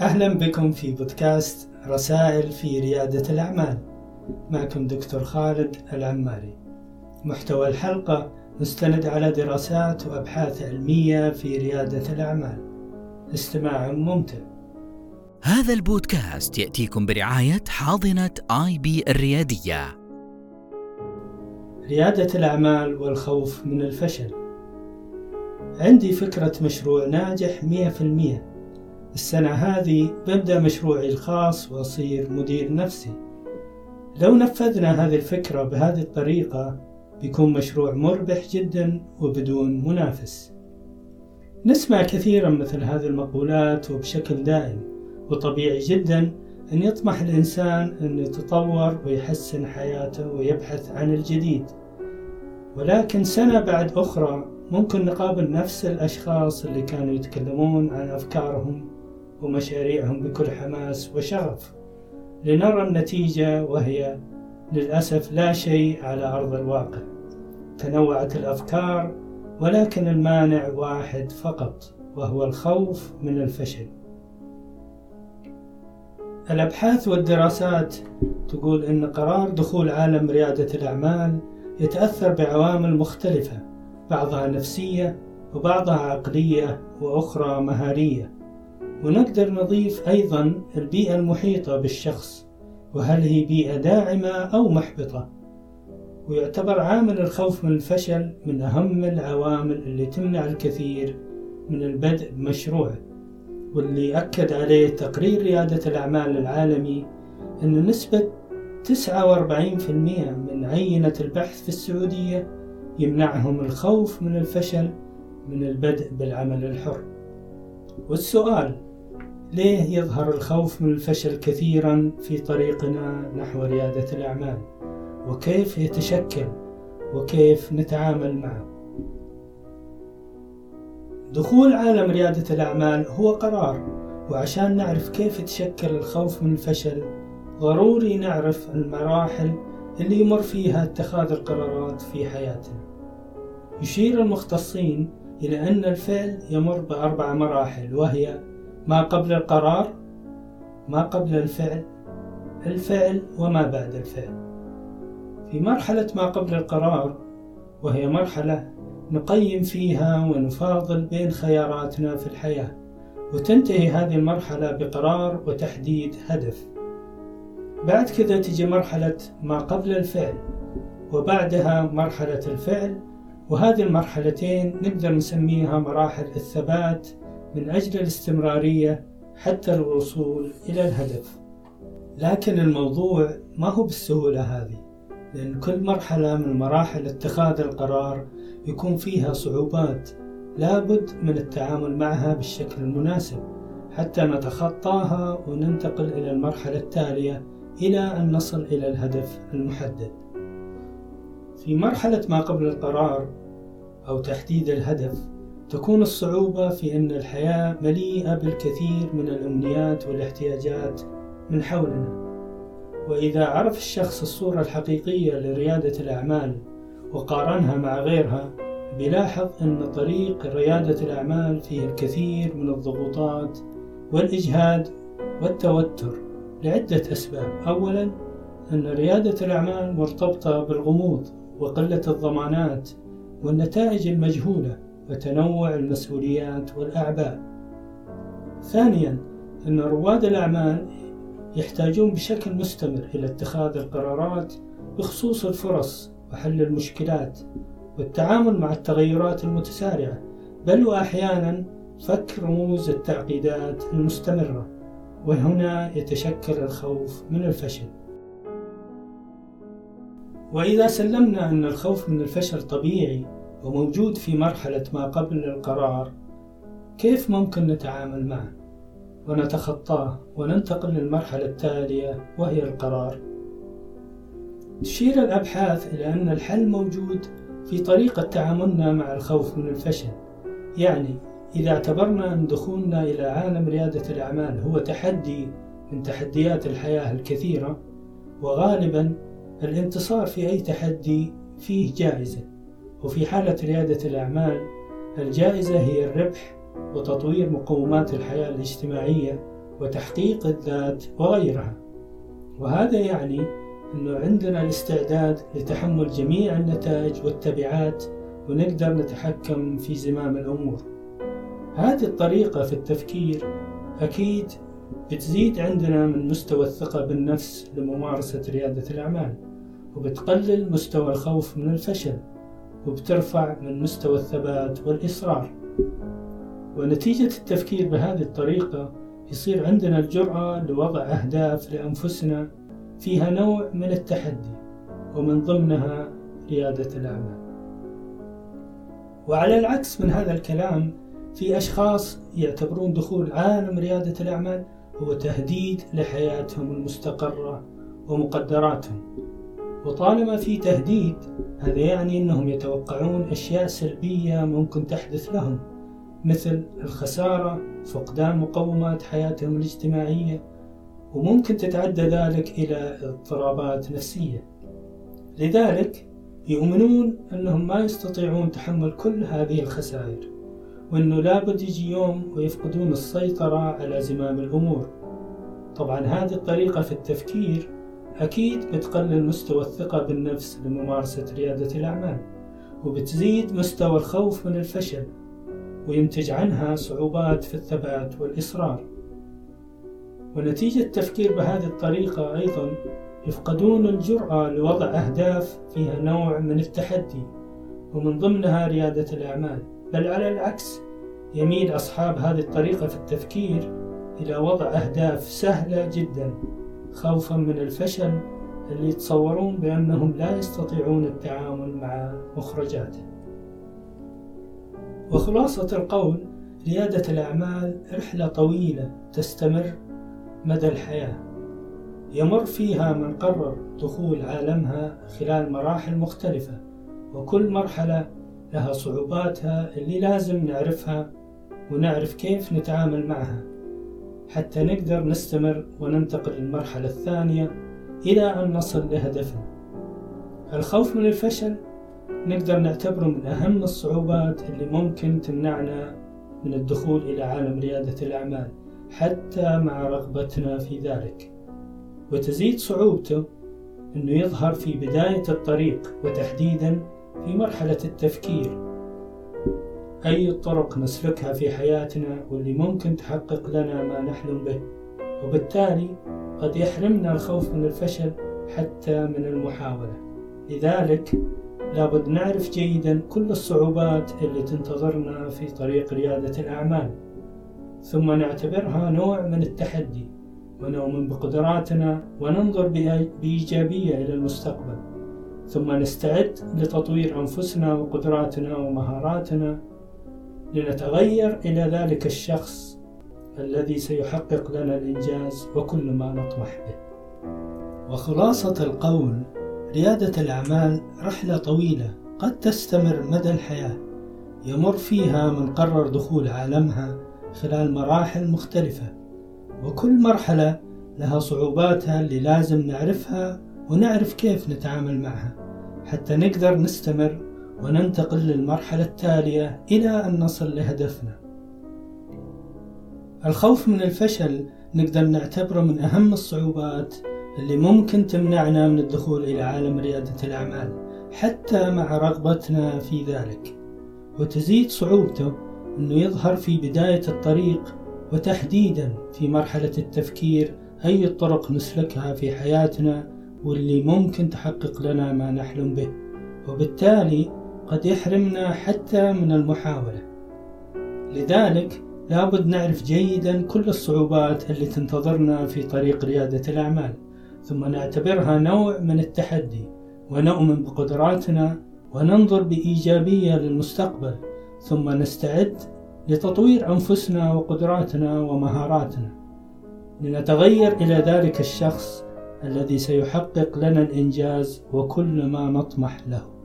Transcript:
أهلا بكم في بودكاست رسائل في ريادة الأعمال. معكم دكتور خالد العماري. محتوى الحلقة مستند على دراسات وأبحاث علمية في ريادة الأعمال. استماع ممتع. هذا البودكاست يأتيكم برعاية حاضنة آي بي الريادية. ريادة الأعمال والخوف من الفشل. عندي فكرة مشروع ناجح مية في المية. السنة هذه ببدأ مشروعي الخاص وأصير مدير نفسي. لو نفذنا هذه الفكرة بهذه الطريقة بيكون مشروع مربح جدا وبدون منافس. نسمع كثيرا مثل هذه المقولات وبشكل دائم وطبيعي جدا أن يطمح الإنسان أن يتطور ويحسن حياته ويبحث عن الجديد. ولكن سنة بعد أخرى ممكن نقابل نفس الأشخاص اللي كانوا يتكلمون عن أفكارهم ومشاريعهم بكل حماس وشغف. لنرى النتيجة وهي للأسف لا شيء على أرض الواقع. تنوعت الأفكار ولكن المانع واحد فقط وهو الخوف من الفشل. الأبحاث والدراسات تقول أن قرار دخول عالم ريادة الأعمال يتأثر بعوامل مختلفة بعضها نفسية وبعضها عقلية وأخرى مهارية. ونقدر نضيف أيضا البيئة المحيطة بالشخص وهل هي بيئة داعمة أو محبطة. ويعتبر عامل الخوف من الفشل من أهم العوامل اللي تمنع الكثير من البدء بمشروعه واللي أكد عليه تقرير ريادة الأعمال العالمي أن نسبة 49% من عينة البحث في السعودية يمنعهم الخوف من الفشل من البدء بالعمل الحر. والسؤال ليه يظهر الخوف من الفشل كثيرا في طريقنا نحو ريادة الأعمال؟ وكيف يتشكل؟ وكيف نتعامل معه؟ دخول عالم ريادة الأعمال هو قرار وعشان نعرف كيف يتشكل الخوف من الفشل ضروري نعرف المراحل اللي يمر فيها اتخاذ القرارات في حياتنا. يشير المختصين إلى أن الفعل يمر بأربع مراحل وهي ما قبل القرار ما قبل الفعل الفعل وما بعد الفعل. في مرحلة ما قبل القرار وهي مرحلة نقيم فيها ونفاضل بين خياراتنا في الحياة وتنتهي هذه المرحلة بقرار وتحديد هدف. بعد كذا تجي مرحلة ما قبل الفعل وبعدها مرحلة الفعل وهذه المرحلتين نقدر نسميها مراحل الثبات من أجل الاستمرارية حتى الوصول إلى الهدف لكن الموضوع ما هو بالسهولة هذه لأن كل مرحلة من مراحل اتخاذ القرار يكون فيها صعوبات لابد من التعامل معها بالشكل المناسب حتى نتخطاها وننتقل إلى المرحلة التالية إلى أن نصل إلى الهدف المحدد. في مرحلة ما قبل القرار أو تحديد الهدف تكون الصعوبة في أن الحياة مليئة بالكثير من الأمنيات والاحتياجات من حولنا. وإذا عرف الشخص الصورة الحقيقية لريادة الأعمال وقارنها مع غيرها بيلاحظ أن طريق ريادة الأعمال فيه الكثير من الضغوطات والإجهاد والتوتر لعدة أسباب. أولا أن ريادة الأعمال مرتبطة بالغموض وقلة الضمانات والنتائج المجهولة وتنوع المسؤوليات والأعباء ثانيا أن رواد الأعمال يحتاجون بشكل مستمر إلى اتخاذ القرارات بخصوص الفرص وحل المشكلات والتعامل مع التغيرات المتسارعة بل وأحيانا فك رموز التعقيدات المستمرة وهنا يتشكل الخوف من الفشل. وإذا سلمنا أن الخوف من الفشل طبيعي وموجود في مرحلة ما قبل القرار كيف ممكن نتعامل معه؟ ونتخطاه وننتقل للمرحلة التالية وهي القرار. تشير الأبحاث إلى أن الحل موجود في طريقة تعاملنا مع الخوف من الفشل، يعني إذا اعتبرنا أن دخولنا إلى عالم ريادة الأعمال هو تحدي من تحديات الحياة الكثيرة، وغالبا الانتصار في أي تحدي فيه جائزة، وفي حالة ريادة الأعمال الجائزة هي الربح وتطوير مقومات الحياة الاجتماعية وتحقيق الذات وغيرها. وهذا يعني أنه عندنا الاستعداد لتحمل جميع النتائج والتبعات ونقدر نتحكم في زمام الأمور. هذه الطريقة في التفكير أكيد بتزيد عندنا من مستوى الثقة بالنفس لممارسة ريادة الأعمال وبتقلل مستوى الخوف من الفشل. وبترفع من مستوى الثبات والإصرار. ونتيجة التفكير بهذه الطريقة يصير عندنا الجرأة لوضع أهداف لأنفسنا فيها نوع من التحدي ومن ضمنها ريادة الأعمال. وعلى العكس من هذا الكلام في أشخاص يعتبرون دخول عالم ريادة الأعمال هو تهديد لحياتهم المستقرة ومقدراتهم. وطالما في تهديد هذا يعني أنهم يتوقعون أشياء سلبية ممكن تحدث لهم مثل الخسارة فقدان مقومات حياتهم الاجتماعية وممكن تتعدى ذلك إلى اضطرابات نفسية. لذلك يؤمنون أنهم ما يستطيعون تحمل كل هذه الخسائر وأنه لابد يجي يوم ويفقدون السيطرة على زمام الأمور. طبعا هذه الطريقة في التفكير أكيد بتقلل مستوى الثقة بالنفس لممارسة ريادة الأعمال وبتزيد مستوى الخوف من الفشل وينتج عنها صعوبات في الثبات والإصرار. ونتيجة التفكير بهذه الطريقة أيضا يفقدون الجرأة لوضع أهداف فيها نوع من التحدي ومن ضمنها ريادة الأعمال. بل على العكس يميل أصحاب هذه الطريقة في التفكير إلى وضع أهداف سهلة جدا. خوفا من الفشل اللي يتصورون بأنهم لا يستطيعون التعامل مع مخرجاته. وخلاصة القول ريادة الأعمال رحلة طويلة تستمر مدى الحياة. يمر فيها من قرر دخول عالمها خلال مراحل مختلفة وكل مرحلة لها صعوباتها اللي لازم نعرفها ونعرف كيف نتعامل معها. حتى نقدر نستمر وننتقل للمرحلة الثانية إلى أن نصل لهدفنا. الخوف من الفشل نقدر نعتبره من أهم الصعوبات اللي ممكن تمنعنا من الدخول إلى عالم ريادة الأعمال حتى مع رغبتنا في ذلك. وتزيد صعوبته أنه يظهر في بداية الطريق وتحديدا في مرحلة التفكير. أي طرق نسلكها في حياتنا واللي ممكن تحقق لنا ما نحلم به. وبالتالي قد يحرمنا الخوف من الفشل حتى من المحاولة. لذلك لابد نعرف جيدا كل الصعوبات اللي تنتظرنا في طريق ريادة الأعمال. ثم نعتبرها نوع من التحدي ونؤمن بقدراتنا وننظر بإيجابية إلى المستقبل. ثم نستعد لتطوير أنفسنا وقدراتنا ومهاراتنا لنتغير إلى ذلك الشخص الذي سيحقق لنا الإنجاز وكل ما نطمح به. وخلاصة القول ريادة الأعمال رحلة طويلة قد تستمر مدى الحياة. يمر فيها من قرر دخول عالمها خلال مراحل مختلفة. وكل مرحلة لها صعوباتها اللي لازم نعرفها ونعرف كيف نتعامل معها حتى نقدر نستمر وننتقل للمرحلة التالية إلى أن نصل لهدفنا. الخوف من الفشل نقدر نعتبره من أهم الصعوبات اللي ممكن تمنعنا من الدخول إلى عالم ريادة الأعمال حتى مع رغبتنا في ذلك. وتزيد صعوبته أنه يظهر في بداية الطريق وتحديدا في مرحلة التفكير أي الطرق نسلكها في حياتنا واللي ممكن تحقق لنا ما نحلم به. وبالتالي قد يحرمنا حتى من المحاولة. لذلك لابد نعرف جيدا كل الصعوبات اللي تنتظرنا في طريق ريادة الأعمال ثم نعتبرها نوع من التحدي ونؤمن بقدراتنا وننظر بإيجابية للمستقبل ثم نستعد لتطوير أنفسنا وقدراتنا ومهاراتنا. لنتغير إلى ذلك الشخص الذي سيحقق لنا الإنجاز وكل ما نطمح له.